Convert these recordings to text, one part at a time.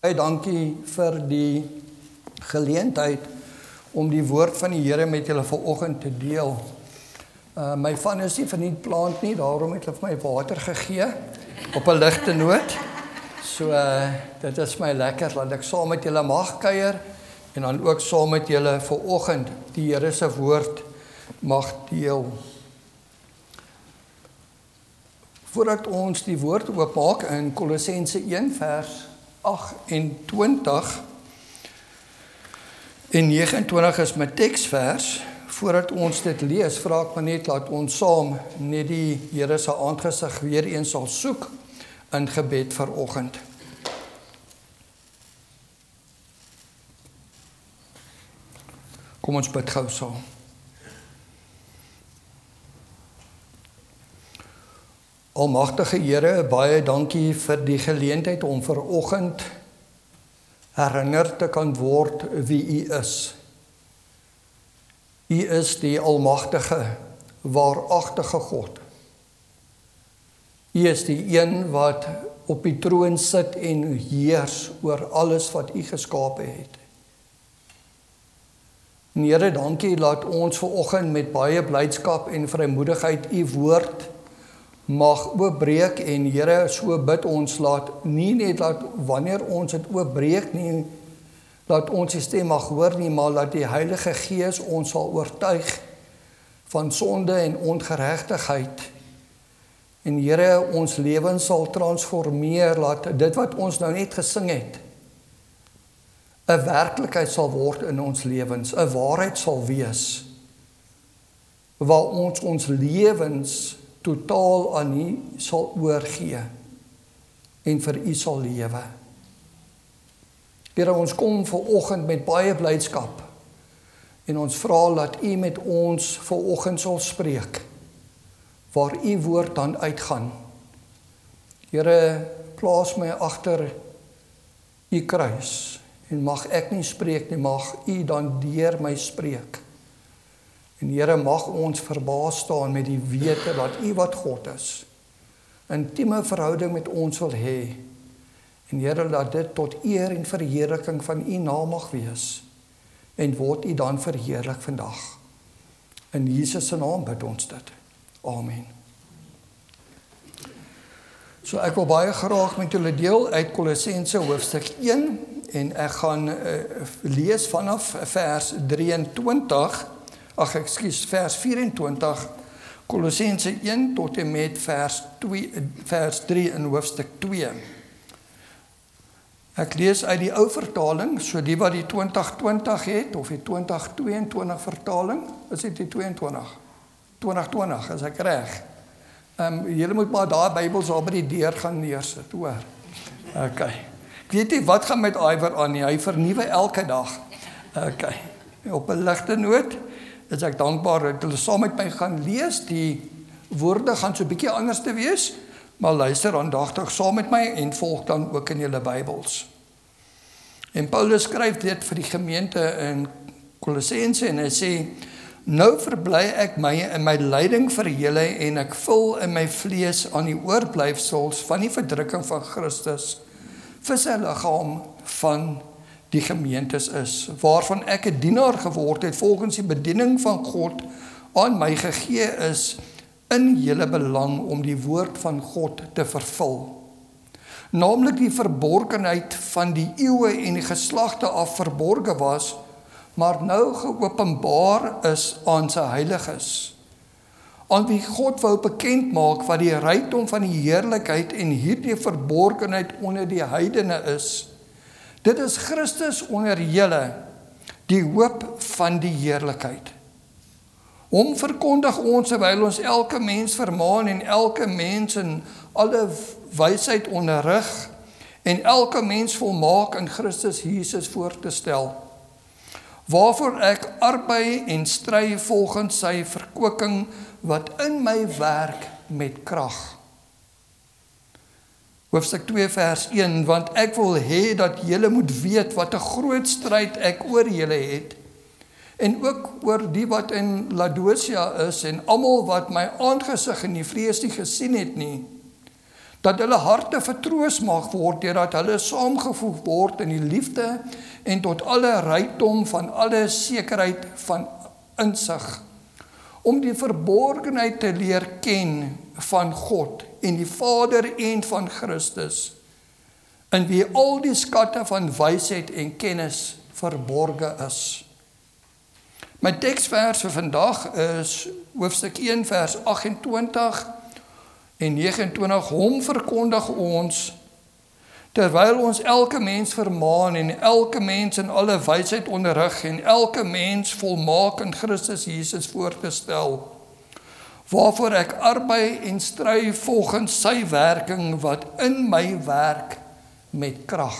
Baie dankie vir die geleentheid om die woord van die Here met julle vanoggend te deel. Uh my van is nie van die plant nie, daarom het hulle vir my water gegee op 'n ligte noot. So uh dit is my lekker dat ek saam met julle mag kuier en dan ook saam met julle vanoggend die Here se woord mag deel. Voordat ons die woord oopmaak in Kolossense 1 vers 28 en 29 is my teksvers. Voordat ons dit lees, vra ek maar net laat ons saam net die Here se aangesig weer eens sal soek in gebed vir oggend. Kom ons bid gou saam. Almagtige Here, baie dankie vir die geleentheid om ver oggend herinner te kan word wie U is. U is die almagtige, waaragtige God. U is die een wat op die troon sit en heers oor alles wat U geskape het. Here, dankie dat ons ver oggend met baie blydskap en vrymoedigheid U woord mag oopbreek en Here so bid ons laat nie net laat wanneer ons dit oopbreek nie laat ons die stem mag hoor nie maar laat die Heilige Gees ons sal oortuig van sonde en ongeregtigheid. En Here ons lewens sal transformeer laat dit wat ons nou net gesing het 'n werklikheid sal word in ons lewens 'n waarheid sal wees waar ons ons lewens totaal aan U sal oorgee en vir U sal lewe. Here ons kom ver oggend met baie blydskap en ons vra dat U met ons ver oggend sal spreek waar U woord dan uitgaan. Here plaas my agter U kruis en mag ek nie spreek nie mag U dan deur my spreek. En Here mag ons verbaas staan met die wete dat U wat God is. Intieme verhouding met ons wil hê. En Here laat dit tot eer en verheerliking van U naam mag wees. En word U dan verheerlik vandag. In Jesus se naam bid ons dit. Amen. So ek wil baie graag met julle deel uit Kolossense hoofstuk 1 en ek gaan uh, lees vanaf vers 23 ag ekskuus vers 24 Kolossense 1 tot en met vers 2 vers 3 in hoofstuk 2. Ek lees uit die ou vertaling, so die wat die 2020 het of die 2022 vertaling, is dit die 22 2020 as ek reg. Ehm um, julle moet maar daai Bybels al by die deur gaan neersit, hoor. OK. Ek weet nie wat gaan met Iwer aan nie. Hy vernuwe elke dag. OK. Op 'n ligte noot is ek dankbaar dat hulle saam met my gaan lees. Die woorde gaan so 'n bietjie anders te wees, maar luister aandagtig saam met my en volg dan ook in julle Bybels. En Paulus skryf dit vir die gemeente in Kolossense en hy sê: "Nou verbly ek my in my lyding vir julle en ek vul in my vlees aan die oorblyfsels van die verdrukking van Christus vir sy liggaam van die gemeentes is waarvan ek 'n dienaar geword het volgens die bediening van God aan my gegee is in julle belang om die woord van God te vervul. Naamlik die verborgenheid van die eeue en die geslagte af verborge was maar nou geopenbaar is aan sy heiliges. Aan wie God wou bekend maak wat die rykdom van die heerlikheid en hierdie verborgenheid onder die heidene is Dit is Christus onder julle die hoop van die heerlikheid. Hom verkondig ons terwyl ons elke mens vermaan en elke mens in alle wysheid onderrig en elke mens volmaak in Christus Jesus voor te stel. Waarvoor ek arbei en stry volgens sy verkoking wat in my werk met krag hoofstuk 2 vers 1 want ek wil hê dat julle moet weet wat 'n groot stryd ek oor julle het en ook oor die wat in Laodicea is en almal wat my aangesig in die vlees nie gesien het nie Dat hulle harte vertroos mag word deurdat hulle saamgevoeg word in die liefde en tot alle rykdom van alle sekerheid van insig om die verborgenheid te leer ken van God en die Vader en van Christus in wie al die skatte van wysheid en kennis verborge is. My teksvers vir vandag is hoofstuk 1 vers 28 en 29 hom verkondig ons terwyl ons elke mens vermaan en elke mens in alle wysheid onderrig en elke mens volmaak in Christus Jesus voorgestel waarvoor ek arbei en stry volgens sy werking wat in my werk met krag.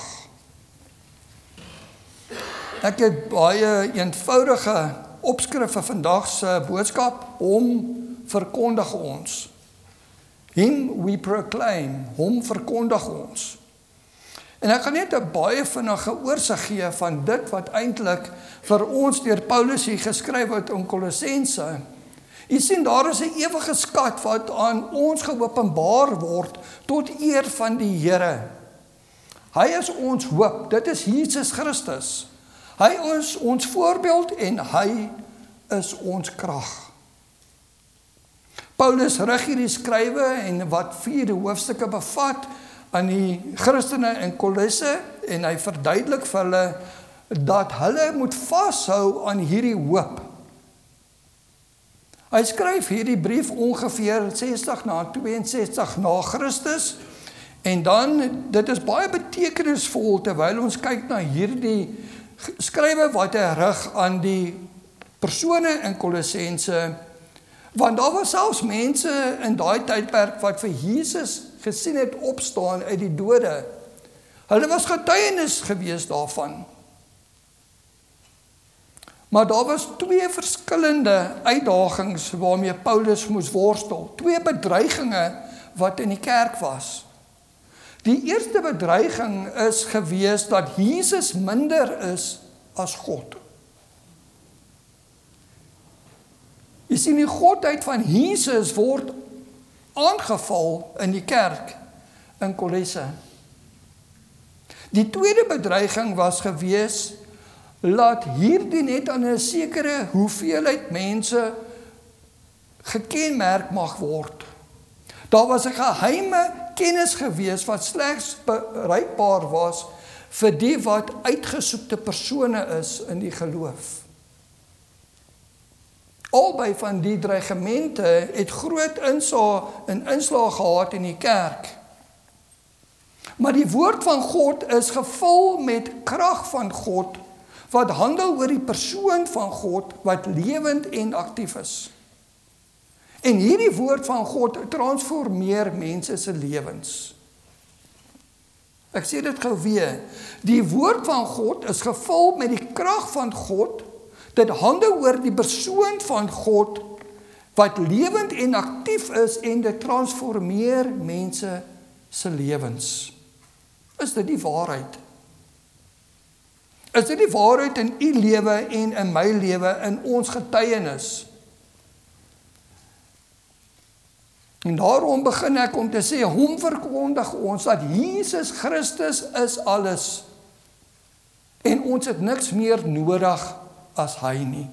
Ek het baie eenvoudige opskrif vir vandag se boodskap om verkondig ons. Him we proclaim, hom verkondig ons. En ek gaan net 'n baie vinnige oorsig gee van dit wat eintlik vir ons deur Paulus hier geskryf word in Kolossense. Jy sien daar is 'n ewige skat wat aan ons geopenbaar word tot eer van die Here. Hy is ons hoop. Dit is Jesus Christus. Hy is ons voorbeeld en hy is ons krag. Paulus rig hierdie skrywe en wat vier hoofstukke bevat aan die Christene in Kolosse en hy verduidelik vir hulle dat hulle moet vashou aan hierdie hoop. Hy skryf hierdie brief ongeveer 60 na 62 na Christus En dan dit is baie betekenisvol terwyl ons kyk na hierdie skrywe wat hy rig aan die persone in Kolossense want daar was selfs mense in daai tydperk wat vir Jesus gesien het opstaan uit die dode. Hulle was getuienis gewees daarvan. Maar daar was twee verskillende uitdagings waarmee Paulus moes worstel. Twee bedreigings wat in die kerk was. Die eerste bedreiging is gewees dat Jesus minder is as God. Jy sien die godheid van Jesus word aangeval in die kerk in Kolosse. Die tweede bedreiging was gewees laat hierdie net aan 'n sekere hoeveelheid mense gekenmerk mag word. Daar was 'n geheime kennis gewees wat slegs bereikbaar was vir die wat uitgesoekte persone is in die geloof. Albei van die dreigemente het groot insaag en inslag gehad in die kerk. Maar die woord van God is gevul met krag van God wat handel oor die persoon van God wat lewend en aktief is. En hierdie woord van God transformeer mense se lewens. Ek sê dit gou weer. Die woord van God is gevul met die krag van God. Dit handel oor die persoon van God wat lewend en aktief is en dit transformeer mense se lewens. Is dit die waarheid? Is dit die waarheid in u lewe en in my lewe in ons getuienis? En daarom begin ek om te sê hom verkondig ons dat Jesus Christus is alles. En ons het niks meer nodig as hy nie.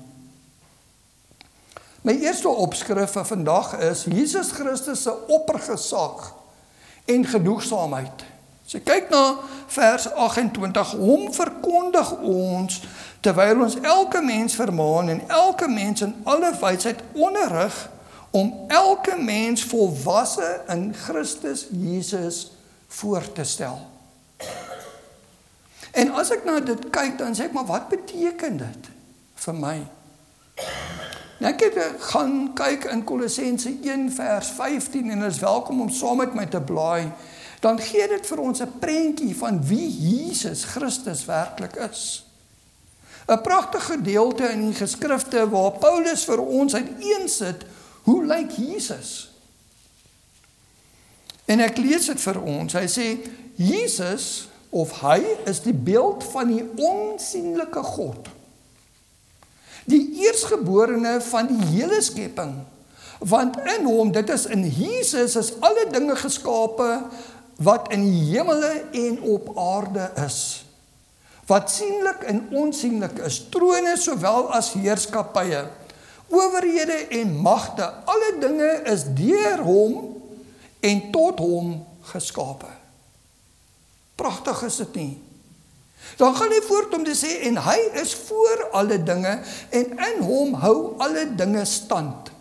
My eerste opskrif vir vandag is Jesus Christus se oppergesag en genoegsaamheid. So kyk na vers 28. Hom verkondig ons terwyl ons elke mens vermaan en elke mens in alle wysheid onderrig om elke mens volwasse in Christus Jesus voor te stel. En as ek na dit kyk dan sê ek maar wat beteken dit vir my? Nou ek het gaan kyk in Kolossense 1 vers 15 en is welkom om saam met my te blaai. Dan gee dit vir ons 'n prentjie van wie Jesus Christus werklik is. 'n Pragtige gedeelte in die geskrifte waar Paulus vir ons uiteensit Hoe lyk Jesus? En ek lees dit vir ons. Hy sê Jesus of hy is die beeld van die onsigbare God. Die eersgeborene van die hele skepping, Want in hom, dit is in Jesus is alle dinge geskape wat in die hemele en op aarde is. Wat sienlik en onsienlik is, trone sowel as heerskappye, owerhede en magte, alle dinge is deur hom en tot hom geskape. Pragtig is dit nie? Dan gaan hy voort om te sê en hy is voor alle dinge en in hom hou alle dinge stand.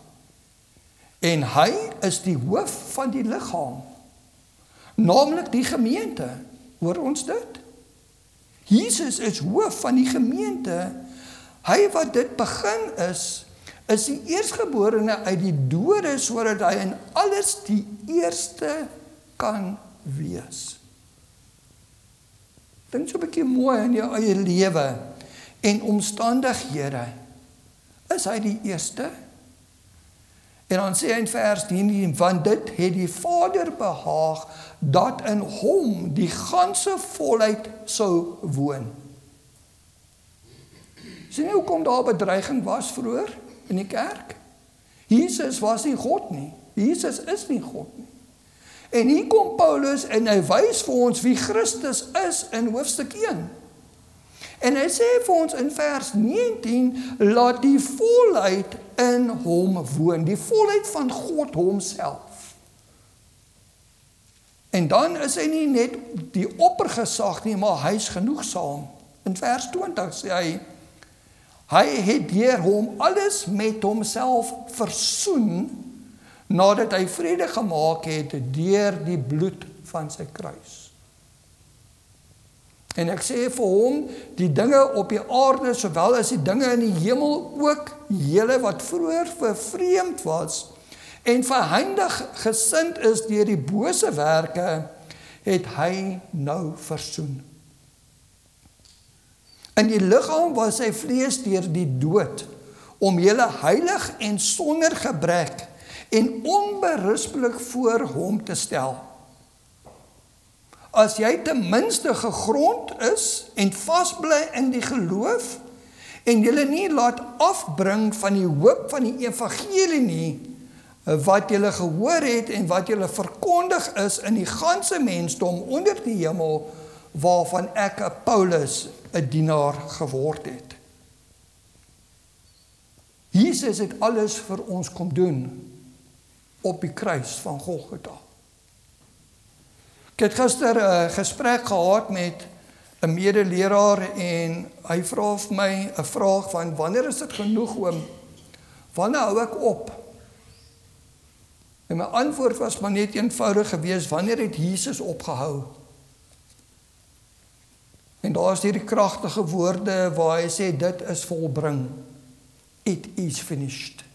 En hy is die hoof van die liggaam. Naamlik die gemeente. Hoor ons dit? Jesus is hoof van die gemeente. Hy wat dit begin is, is die eerstgeborene uit die dode sodat hy in alles die eerste kan wees. Dink so 'n bietjie mooi in jou eie lewe en omstandighede. Is hy die eerste? En dan sê hy in vers 10 want dit het die Vader behaag dat in hom die ganse volheid sou woon. Sien hoe kom daar bedreiging was vroeër in die kerk? Jesus was nie God nie. Jesus is nie God nie. En hier kom Paulus en hy wys vir ons wie Christus is in hoofstuk 1. En hy sê vir ons in vers 19 laat die volheid in hom woon, die volheid van God homself. En dan is hy nie net die oppergesag nie, maar hy's genoegsaam. In vers 20 sê hy hy het deur hom alles met homself versoen nadat hy vrede gemaak het deur die bloed van sy kruis. En ek sê vir hom, die dinge op die aarde sowel as die dinge in die hemel ook, julle wat vroeër vervreemd was en verheindig gesind is deur die bose werke, het hy nou versoen. In die liggaam was sy vlees deur die dood om julle heilig en sonder gebrek en onberispelik voor hom te stel. As jy ten minste gegrond is en vasbly in die geloof en jy nie laat afbring van die hoop van die evangelie nie wat jy gehoor het en wat jy verkondig is in die ganse mensdom onder die hemel waarvan ek Paulus 'n dienaar geword het. Jesus het alles vir ons kom doen op die kruis van Golgotha. Ek het gister 'n gesprek gehad met 'n medeleraar en hy vra vir my 'n vraag van wanneer is dit genoeg oom? Wanneer hou ek op? En my antwoord was maar net eenvoudig geweest, wanneer het Jesus opgehou? En daar is hierdie kragtige woorde waar hy sê dit is volbring. It is finished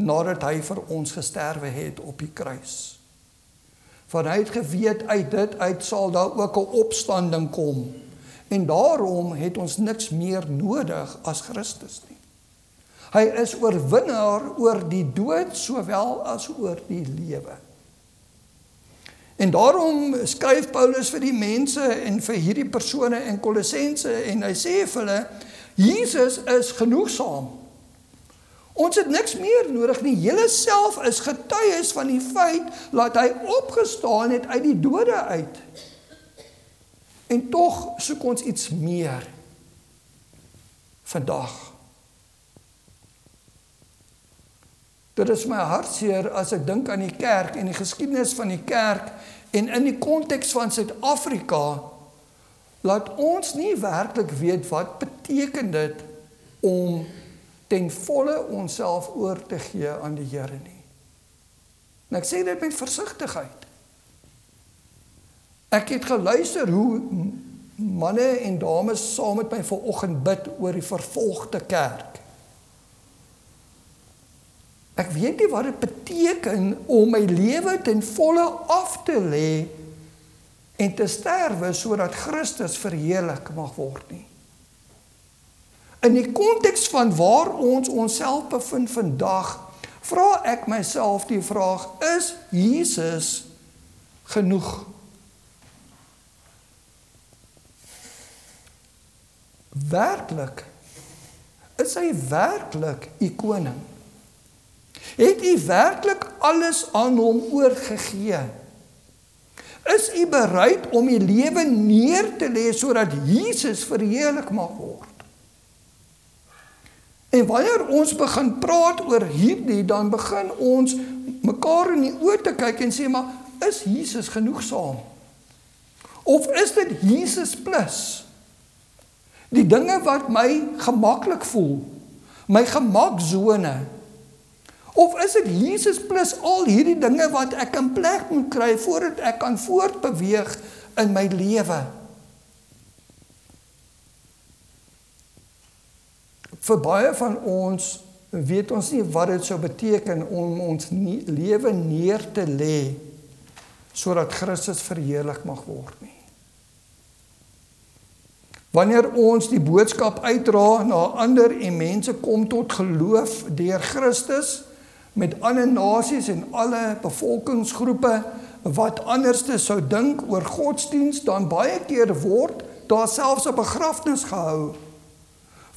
nadat hy vir ons gesterwe het op die kruis. Want hy het geweet uit dit uit sal daar ook 'n opstanding kom. En daarom het ons niks meer nodig as Christus nie. Hy is oorwinnaar oor die dood sowel as oor die lewe. En daarom skryf Paulus vir die mense en vir hierdie persone in Kolossense en hy sê vir hulle Jesus is genoegsaam Ons het niks meer nodig nie. Julle self is getuies van die feit dat hy opgestaan het uit die dode uit. En tog soek ons iets meer vandag. Dit is my hartseer as ek dink aan die kerk en die geskiedenis van die kerk en in die konteks van Suid-Afrika laat ons nie werklik weet wat beteken dit om ten volle onsself oor te gee aan die Here nie. En ek sê dit met versigtigheid. Ek het geluister hoe manne en dames saam met my vanoggend bid oor die vervolgde kerk. Ek weet nie wat dit beteken om my lewe ten volle af te lê en te sterwe sodat Christus verheerlik mag word nie. In die konteks van waar ons onsself bevind vandag, vra ek myself die vraag: is Jesus genoeg? Werklik is hy werklik u koning? Het u werklik alles aan hom oorgegee? Is u bereid om u lewe neer te lê sodat Jesus verheerlik mag word? En wanneer ons begin praat oor hierdie, dan begin ons mekaar in die oë te kyk en sê maar is Jesus genoegsaam? Of is dit Jesus plus? Die dinge wat my gemaklik voel, my gemaksone. Of is dit Jesus plus al hierdie dinge wat ek in plek moet kry voordat ek kan voortbeweeg in my lewe? Vir baie van ons weet ons nie wat dit sou beteken om ons nie, lewe neer te lê sodat Christus verheerlik mag word nie. Wanneer ons die boodskap uitdra na ander en mense kom tot geloof deur Christus met ander nasies en alle bevolkingsgroepe wat anderste sou dink oor godsdiens dan baie keer word daar selfs 'n begrafnis gehou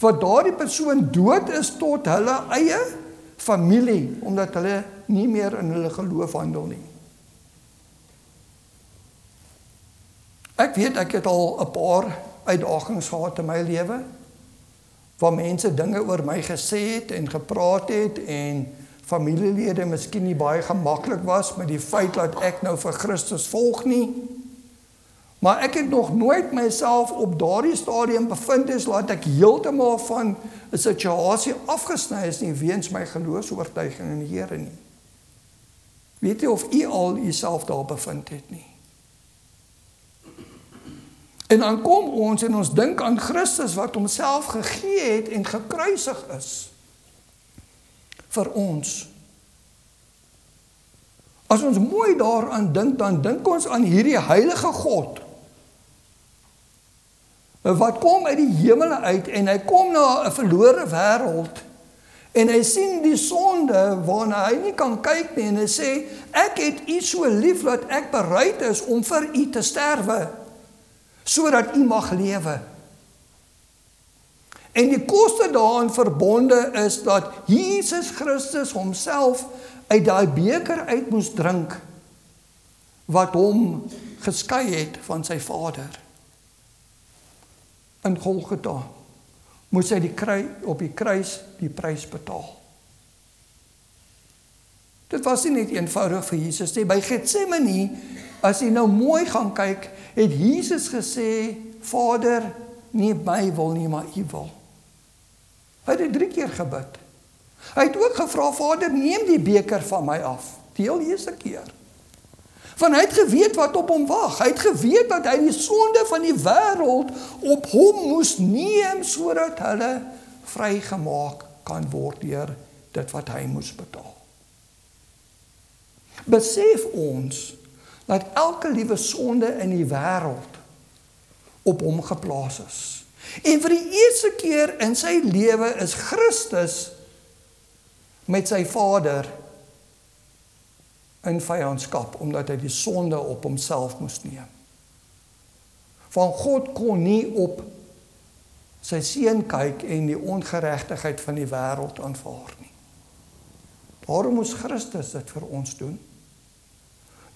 wat daardie persoon dood is tot hulle eie familie omdat hulle nie meer in hulle geloof handel nie. Ek weet ek het al 'n paar uitdagings gehad in my lewe waar mense dinge oor my gesê het en gepraat het en familielede miskien nie baie gemaklik was met die feit dat ek nou vir Christus volg nie. Maar ek het nog nooit myself op daardie stadium bevind is laat ek heeltemal van 'n situasie afgesny is nie weens my geloofs-oortuiging in die Here nie. Weet jy of u al uself daar bevind het nie? En dan kom ons en ons dink aan Christus wat homself gegee het en gekruisig is vir ons. As ons mooi daaraan dink, dan dink ons aan hierdie heilige God wat kom uit die hemele uit en hy kom na 'n verlore wêreld en hy sien die sonde waarna hy nie kan kyk nie en hy sê ek het u so lief dat ek bereid is om vir u te sterwe sodat u mag lewe. En die koste daaraan verbonde is dat Jesus Christus homself uit daai beker uit moes drink wat hom geskei het van sy Vader in Golgotha moes hy die kruis op die kruis die prys betaal. Dit was nie net eenvoudig vir Jesus nie. By Getsemane, as jy nou mooi gaan kyk, het Jesus gesê, Vader, nie my wil nie, maar U wil. Hy het 3 keer gebid. Hy het ook gevra, Vader, neem die beker van my af. Die heel eerste keer. Want hy het geweet wat op hom wag. Hy het geweet dat hy die sonde van die wêreld op hom moes neem sodat hulle vrygemaak kan word deur dit wat hy moes betaal. Besef ons dat elke liewe sonde in die wêreld op hom geplaas is. En vir die eerste keer in sy lewe is Christus met sy Vader in vyandskap omdat hy die sonde op homself moes neem. Van God kon nie op sy seun kyk en die ongeregtigheid van die wêreld aanvaar nie. Daarom moes Christus dit vir ons doen.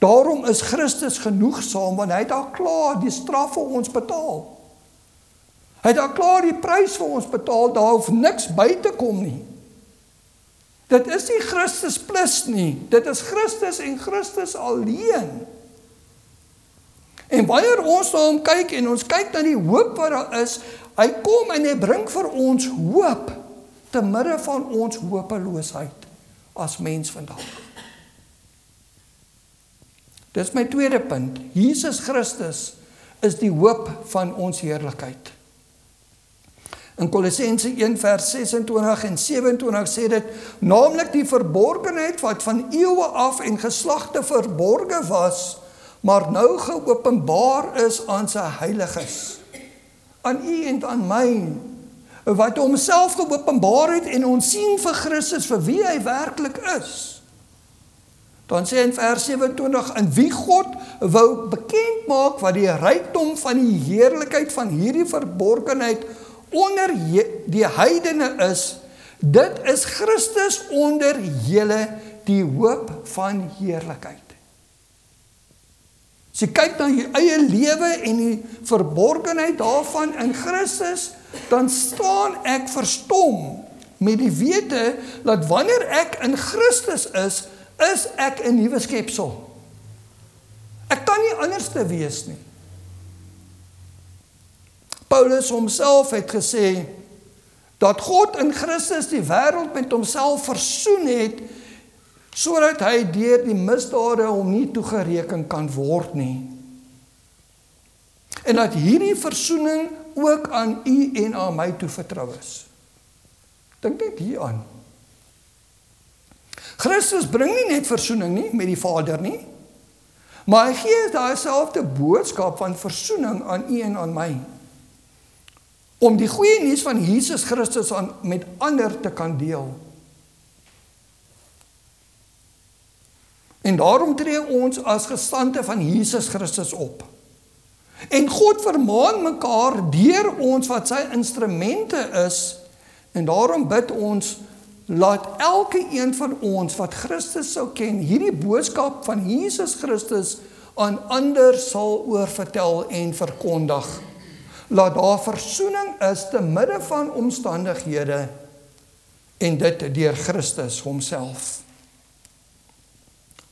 Daarom is Christus genoegsaam want hy het al klaar die straf vir ons betaal. Hy het al klaar die prys vir ons betaal, daar hoef niks by te kom nie. Dit is nie Christus plus nie. Dit is Christus en Christus alleen. En wanneer ons na hom kyk en ons kyk na die hoop wat daar is, hy kom en hy bring vir ons hoop te midde van ons hopeloosheid as mens vandag. Dis my tweede punt. Jesus Christus is die hoop van ons heerlikheid. In Kolossense 1 vers 26 en 27 sê dit naamlik die verborgenheid wat van eeue af en geslagte verborge was, maar nou geopenbaar is aan sy heiliges. Aan u en aan my wat homself geopenbaar het en ons sien vir Christus vir wie hy werklik is. Dan sê in vers 27 in wie God wou bekend maak wat die rykdom van die heerlikheid van hierdie verborgenheid onder die heidene is Dit is Christus onder julle die hoop van heerlikheid. As jy kyk na jou eie lewe en die verborgenheid daarvan in Christus, dan staan ek verstom met die wete dat wanneer ek in Christus is, is ek 'n nuwe skepsel. Ek kan nie anders te wees nie. Paulus homself het gesê dat God in Christus die wêreld met homself versoen het sodat hy deur die misdade hom nie toegereken kan word nie. En dat hierdie versoening ook aan u en aan my toe vertrou is. Dink net hier aan. Christus bring nie net versoening nie met die Vader nie, maar hy gee daai selfde boodskap van versoening aan u en aan my om die goeie nuus van Jesus Christus aan met ander te kan deel. En daarom tree ons as gesande van Jesus Christus op. En God vermaan mekaar deur ons wat sy instrumente is en daarom bid ons laat elke een van ons wat Christus sou ken hierdie boodskap van Jesus Christus aan ander sal oorvertel en verkondig. Laat daar verzoening is te midde van omstandighede en dit deur Christus homself.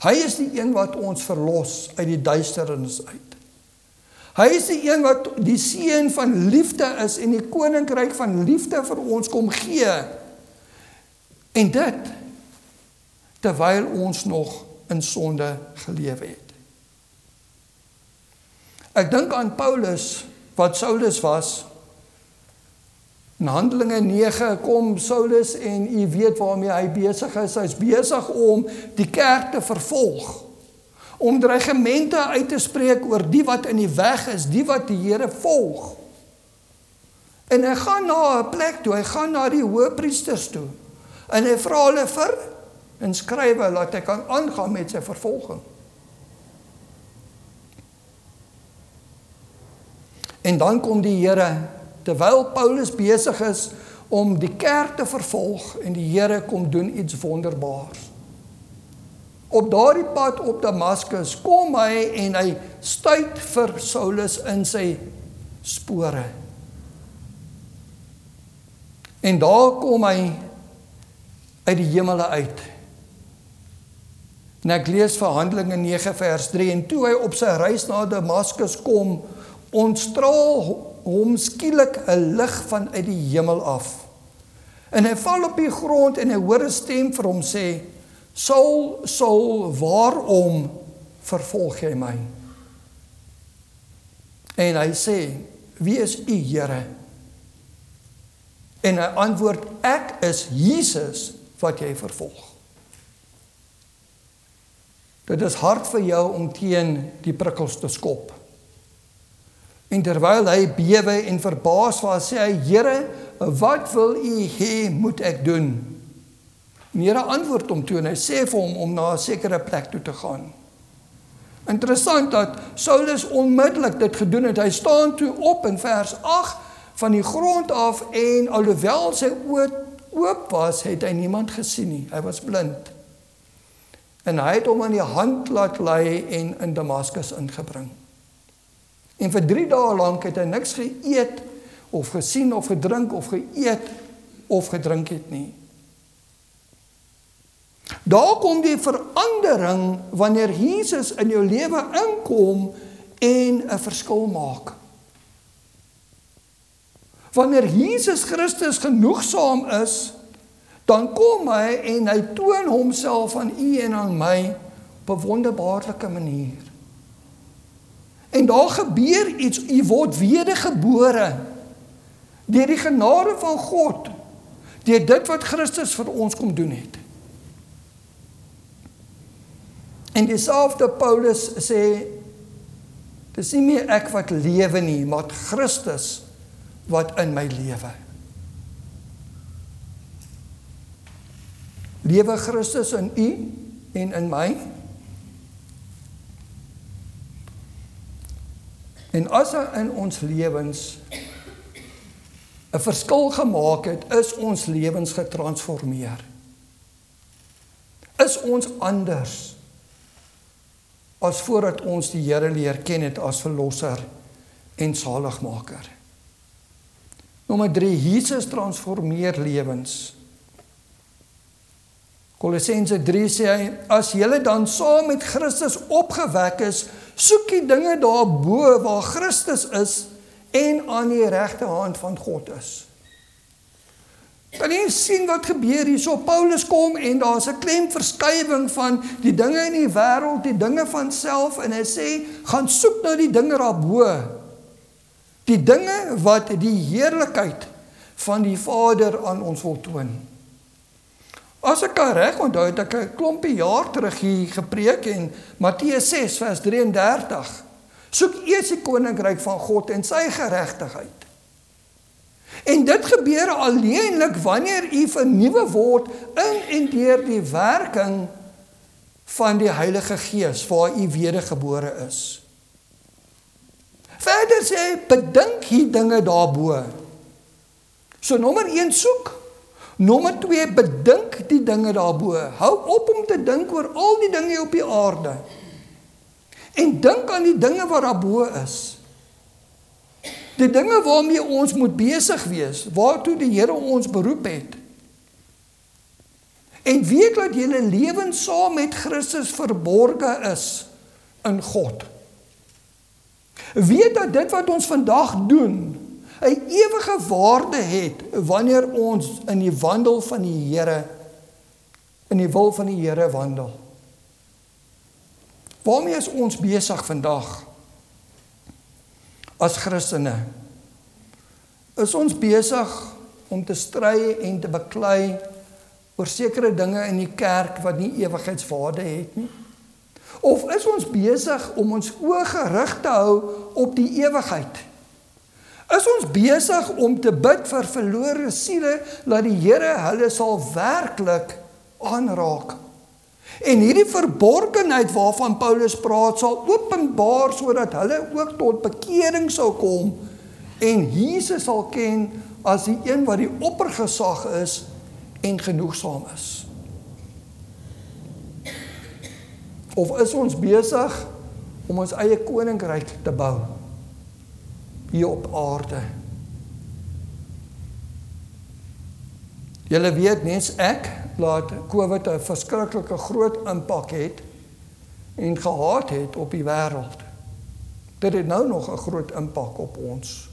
Hy is die een wat ons verlos uit die duisternis uit. Hy is die een wat die seën van liefde is en die koninkryk van liefde vir ons kom gee. En dit terwyl ons nog in sonde geleef het. Ek dink aan Paulus wat Saulus was In Handelinge 9 kom Saulus en u weet waarmee hy besig is. Hy's besig om die kerk te vervolg. Om dreigemente uit te spreek oor die wat in die weg is, die wat die Here volg. En hy gaan na 'n plek toe, hy gaan na die hoëpriesters toe. En hy vra hulle vir en skrywe laat hy kan aangaan met sy vervolging. En dan kom die Here terwyl Paulus besig is om die kerk te vervolg en die Here kom doen iets wonderbaars. Op daardie pad op Damaskus kom hy en hy stuit vir Saulus in sy spore. En daar kom hy uit die hemele uit. En ek lees vir Handelinge 9 vers 3 en toe hy op sy reis na Damaskus kom, ontstraal hom skielik 'n lig vanuit die hemel af. En hy val op die grond en hy hoor 'n stem vir hom sê: "Saul, Saul, waarom vervolg jy my?" En hy sê: "Wie is u, Here?" En hy antwoord: "Ek is Jesus wat jy vervolg." Dit is hard vir jou om teen die prikkels te skop. En terwyl hy bewe en verbaas was, sê hy: "Here, wat wil U hê moet ek doen?" En Here antwoord hom toe en hy sê vir hom om na 'n sekere plek toe te gaan. Interessant dat Saulus onmiddellik dit gedoen het. Hy staan toe op in vers 8 van die grond af en alhoewel sy oë oop was, het hy niemand gesien nie. Hy was blind. En hy het hom aan die hand laat lei en in Damaskus ingebring. En vir 3 dae lank het hy niks geëet of gesien of gedrink of geëet of gedrink het nie. Daar kom die verandering wanneer Jesus in jou lewe inkom en 'n verskil maak. Wanneer Jesus Christus genoegsaam is, dan kom hy en hy toon homself aan u en aan my op 'n wonderbaarlike manier. En daar gebeur iets, u word wedergebore deur die genade van God, deur dit wat Christus vir ons kom doen het. En dieselfde Paulus sê dis nie meer ek wat lewe nie, maar Christus wat in my lewe. Lewe Christus in u en in my? En as daar in ons lewens 'n verskil gemaak het, is ons lewens getransformeer. Is ons anders as voordat ons die Here leer ken het as verlosser en saligmaker. Nommer 3 Jesus transformeer lewens. Kolossense 3 sê hy as julle dan saam met Christus opgewek is, soek die dinge daarbo waar Christus is en aan die regte hand van God is. Kan jy sien wat gebeur hierso? Paulus kom en daar's 'n klemverskywing van die dinge in die wêreld, die dinge van self en hy sê gaan soek nou die dinge daarbo. Die dinge wat die heerlikheid van die Vader aan ons wil toon. As ek reg onthou het ek 'n klompie jaar terug hier gepreek en Matteus 6 vers 33. Soek eers die koninkryk van God en sy geregtigheid. En dit gebeur alleenlik wanneer u vernuwe word in en deur die werking van die Heilige Gees waar u wedergebore is. Verder sê bedink hier dinge daarbo. So nommer 1 soek Nommer 2 bedink die dinge daarbo. Hou op om te dink oor al die dinge op die aarde. En dink aan die dinge wat daarbo is. Die dinge waarmee ons moet besig wees, waartoe die Here ons beroep het. En weet dat julle lewens saam met Christus verborge is in God. Weet dat dit wat ons vandag doen 'n ewige waarde het wanneer ons in die wandel van die Here in die wil van die Here wandel. Waarmee is ons besig vandag? As Christene is ons besig om te stry en te beklei oor sekere dinge in die kerk wat nie ewigheidswaarde het nie. Of is ons besig om ons oë gerig te hou op die ewigheid? Is ons besig om te bid vir verlore siele dat die Here hulle sal werklik aanraak? En hierdie verborgenheid waarvan Paulus praat sal openbaar sodat hulle ook tot bekering sal kom en Jesus sal ken as die een wat die oppergesag is en genoegsaam is. Of is ons besig om ons eie koninkryk te bou? Hier op aarde. Julle weet mens ek laat COVID 'n verskriklike groot impak het en gehad het op die wêreld. Dit het nou nog 'n groot impak op ons.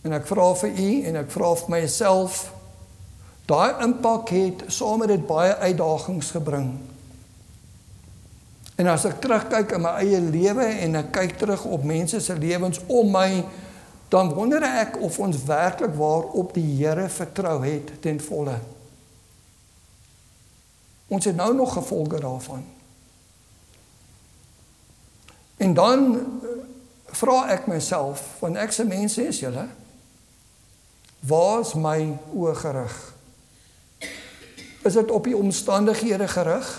En ek vra vir u en ek vra vir myself daai impak het saam met dit baie uitdagings gebring. En as ek terugkyk in my eie lewe en ek kyk terug op mense se lewens om my, dan wonder ek of ons werklik waar op die Here vertrou het ten volle. Ons het nou nog gevolge daarvan. En dan eh, vra ek myself, want ek se mense is julle, waar is my oë gerig? Is dit op die omstandighede gerig?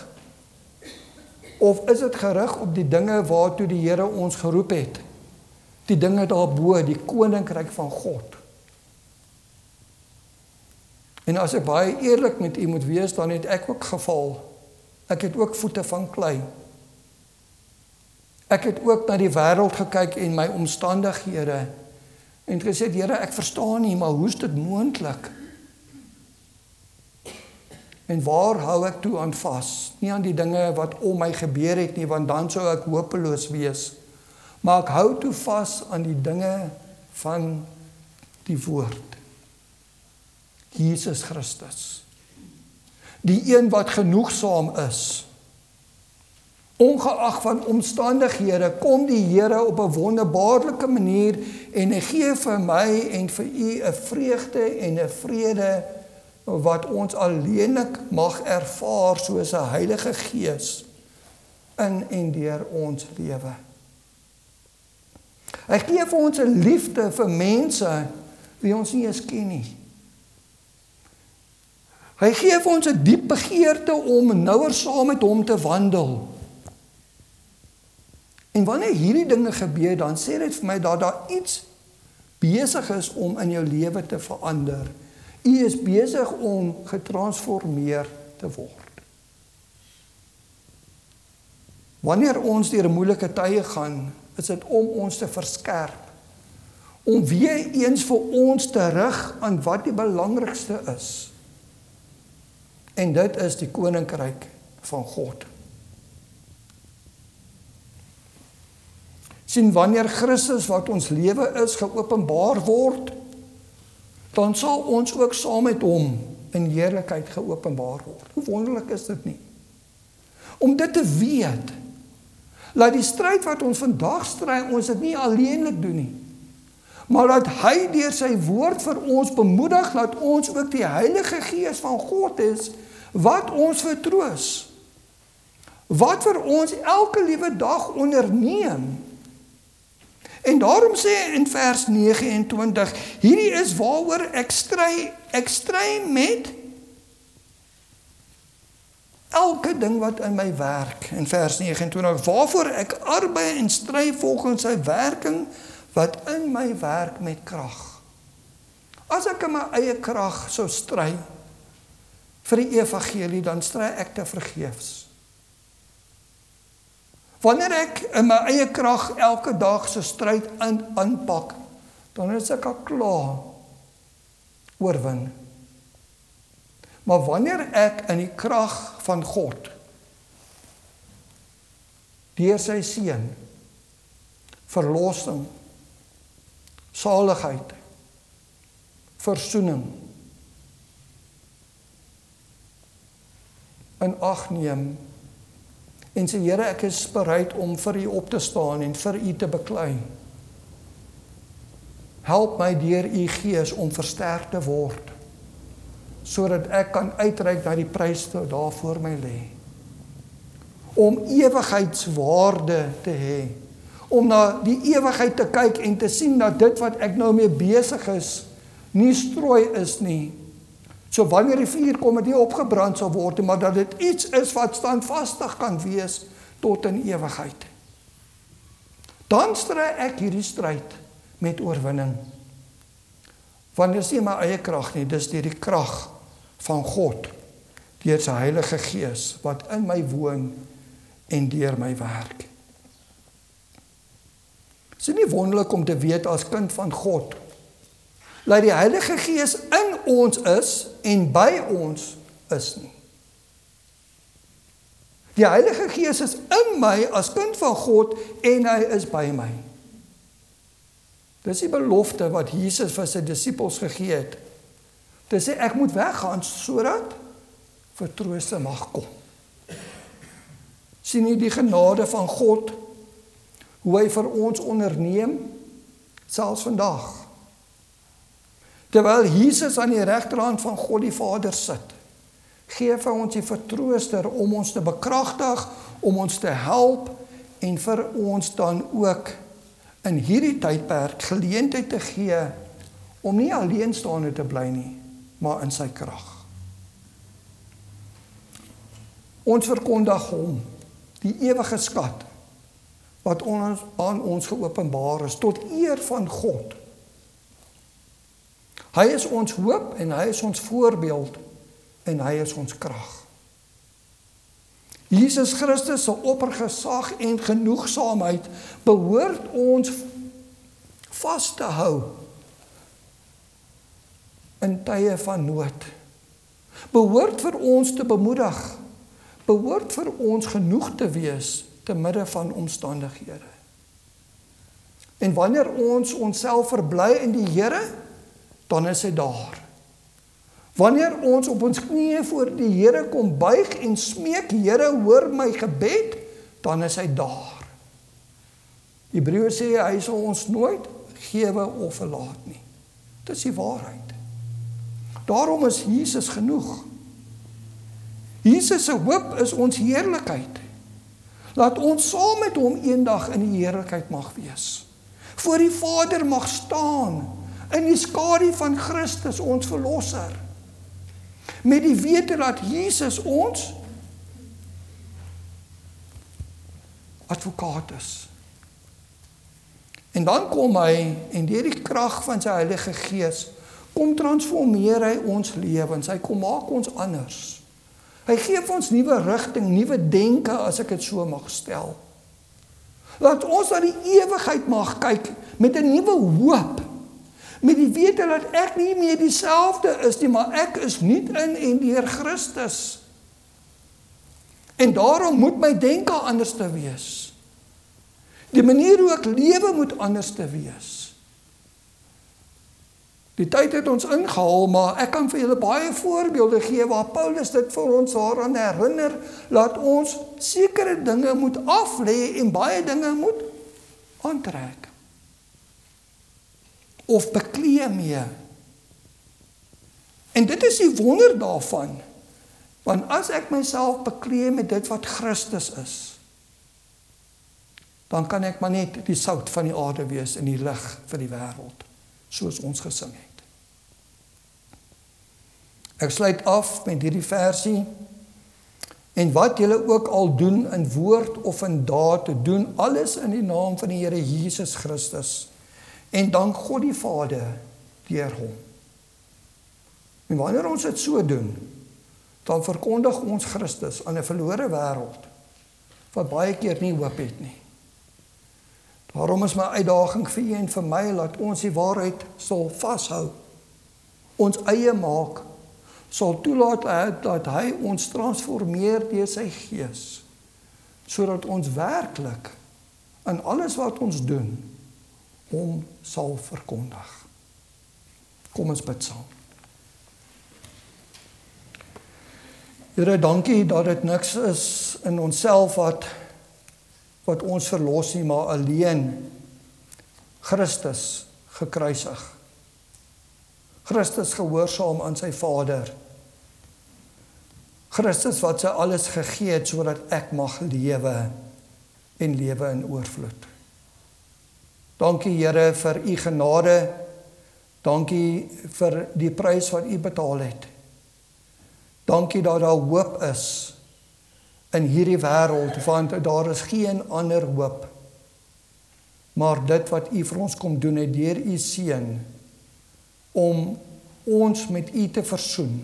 Of is dit gerig op die dinge waartoe die Here ons geroep het? Die dinge daarbo, die koninkryk van God. En as ek baie eerlik met u moet wees, dan het ek ook geval. Ek het ook voete van klei. Ek het ook na die wêreld gekyk en my omstandighede en gesê, Here, ek verstaan nie, maar hoe's dit moontlik? En waar hou ek toe aan vas? Nie aan die dinge wat om my gebeur het nie, want dan sou ek hopeloos wees. Maar ek hou toe vas aan die dinge van die woord. Jesus Christus. Die een wat genoegsaam is. Ongeag van omstandighede kom die Here op 'n wonderbaarlike manier en hy gee vir my en vir u 'n vreugde en 'n vrede wat ons alleenlik mag ervaar soos 'n Heilige Gees in en deur ons lewe. Hy gee vir ons 'n liefde vir mense wie ons nie eens ken nie. Hy gee vir ons 'n diep begeerte om nouer saam met hom te wandel. En wanneer hierdie dinge gebeur, dan sê dit vir my dat daar iets besig is om in jou lewe te verander. U is besig om getransformeer te word. Wanneer ons deur moeilike tye gaan, is dit om ons te verskerp om weer eens vir ons terug aan wat die belangrikste is. En dit is die koninkryk van God. sien wanneer Christus wat ons lewe is geopenbaar word, dan sal ons ook saam met hom in heerlikheid geopenbaar word. Hoe wonderlik is dit nie? Om dit te weet, laat die stryd wat ons vandag stry, ons dit nie alleenlik doen nie. Maar laat hy deur sy woord vir ons bemoedig dat ons ook die Heilige Gees van God is wat ons vertroos. Wat vir ons elke liewe dag onderneem En daarom sê in vers 29, hierdie is waaroor ek stry, ek stry met elke ding wat in my werk. In vers 29, waarvoor ek arbei en stry volgens sy werking wat in my werk met krag. As ek in my eie krag sou stry vir die evangelie, dan stry ek te vergeefs. Wanneer ek in my eie krag elke dag se stryd in aanpak, dan is ek al klaar oorwin. Maar wanneer ek in die krag van God deur sy seun verlossing saligheid versoening in ag neem en sê Here ek is bereid om vir u op te staan en vir u te beklei. Help my deur u gees om versterk te word sodat ek kan uitreik na die prys wat daar voor my lê. Om ewigheidswaarde te hê. Om na die ewigheid te kyk en te sien dat dit wat ek nou mee besig is nie strooi is nie, So wanneer die vuur kom het nie opgebrand sal word nie, maar dat dit iets is wat standvastig kan wees tot in ewigheid. Dan stry ek hierdie stryd met oorwinning. Wanneer sien my eie krag nie, dis deur die krag van God deur sy Heilige Gees wat in my woon en deur my werk. Dis nie wonderlik om te weet as kind van God dat die Heilige Gees in ons is en by ons is nie. Die Heilige Gees is in my as kind van God en hy is by my. Dis die belofte wat Jesus vir sy disippels gegee het. Dit sê ek moet weggaan sodat vertroose mag kom. sien jy die genade van God hoe hy vir ons onderneem selfs vandag Terwyl Jesus aan die regterhand van God die Vader sit, gee vir ons die vertrooster om ons te bekragtig, om ons te help en vir ons dan ook in hierdie tydperk geleentheid te gee om nie alleenstaande te bly nie, maar in sy krag. Ons verkondig hom, die ewige skat wat ons aan ons geopenbaar is tot eer van God Hy is ons hoop en hy is ons voorbeeld en hy is ons krag. Jesus Christus se oppergesag en genoegsaamheid behoort ons vas te hou in tye van nood. Behoort vir ons te bemoedig. Behoort vir ons genoeg te wees te midde van omstandighede. En wanneer ons onsself verbly in die Here, dan is hy daar. Wanneer ons op ons knieë voor die Here kom buig en smeek, Here, hoor my gebed, dan is hy daar. Hebreë sê hy sal ons nooit gewe of verlaat nie. Dit is die waarheid. Daarom is Jesus genoeg. Jesus se hoop is ons heerlikheid. Laat ons saam met hom eendag in die heerlikheid mag wees. Voor die Vader mag staan in die skadu van Christus ons verlosser. Met die wete dat Jesus ons advokaat is. En dan kom hy en deur die krag van sy Heilige Gees kom transformeer hy ons lewens. Hy kom maak ons anders. Hy gee vir ons nuwe rigting, nuwe denke as ek dit so mag stel. Laat ons na die ewigheid mag kyk met 'n nuwe hoop. Met die wete dat ek nie meer dieselfde is nie, maar ek is nuut in en deur Christus. En daarom moet my denke anders te wees. Die manier hoe ek lewe moet anders te wees. Die tyd het ons ingehaal, maar ek kan vir julle baie voorbeelde gee waar Paulus dit vir ons daaraan herinner dat ons sekere dinge moet aflê en baie dinge moet aantrek. Of bekleë mee. En dit is die wonder daarvan. Want as ek myself bekleë met dit wat Christus is, dan kan ek maar net die sout van die aarde wees in die lig vir die wêreld soos ons gesing het. Ek sluit af met hierdie versie en wat julle ook al doen in woord of in daad doen alles in die naam van die Here Jesus Christus en dank God die Vader deur hom. En wanneer ons dit so doen, dan verkondig ons Christus aan 'n verlore wêreld wat baie keer nie hoop het nie. Daarom is my uitdaging vir u en vir my dat ons die waarheid sal vashou. Ons eie maak sal toelaat dat hy ons transformeer deur sy gees sodat ons werklik in alles wat ons doen hom sal verkondig. Kom ons bid saam. Here, dankie dat dit niks is in onsself wat wat ons verlos nie, maar alleen Christus gekruisig. Christus gehoorsaam aan sy Vader. Christus wat sy alles gegee het sodat ek mag lewe en lewe in oorvloed. Dankie Here vir u genade. Dankie vir die prys wat u betaal het. Dankie dat daar hoop is in hierdie wêreld want daar is geen ander hoop maar dit wat u vir ons kom doen het deur u seun om ons met u te versoen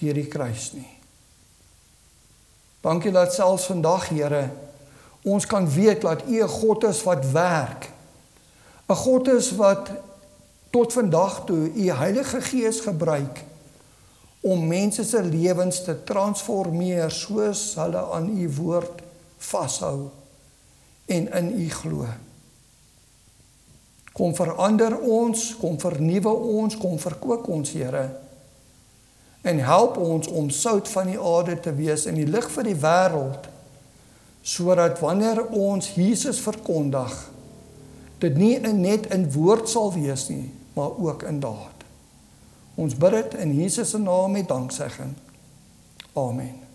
deur die kruis nie. Dankie dat selfs vandag Here ons kan weet dat u 'n God is wat werk. 'n God is wat tot vandag toe u Heilige Gees gebruik om mense se lewens te transformeer soos hulle aan u woord vashou en in u glo. Kom verander ons, kom vernuwe ons, kom verkoop ons, Here. En help ons om sout van die aarde te wees in die lig vir die wêreld sodat wanneer ons Jesus verkondig dit nie net in woord sal wees nie, maar ook in daad. Ons bid dit in Jesus se naam met danksegging. Amen.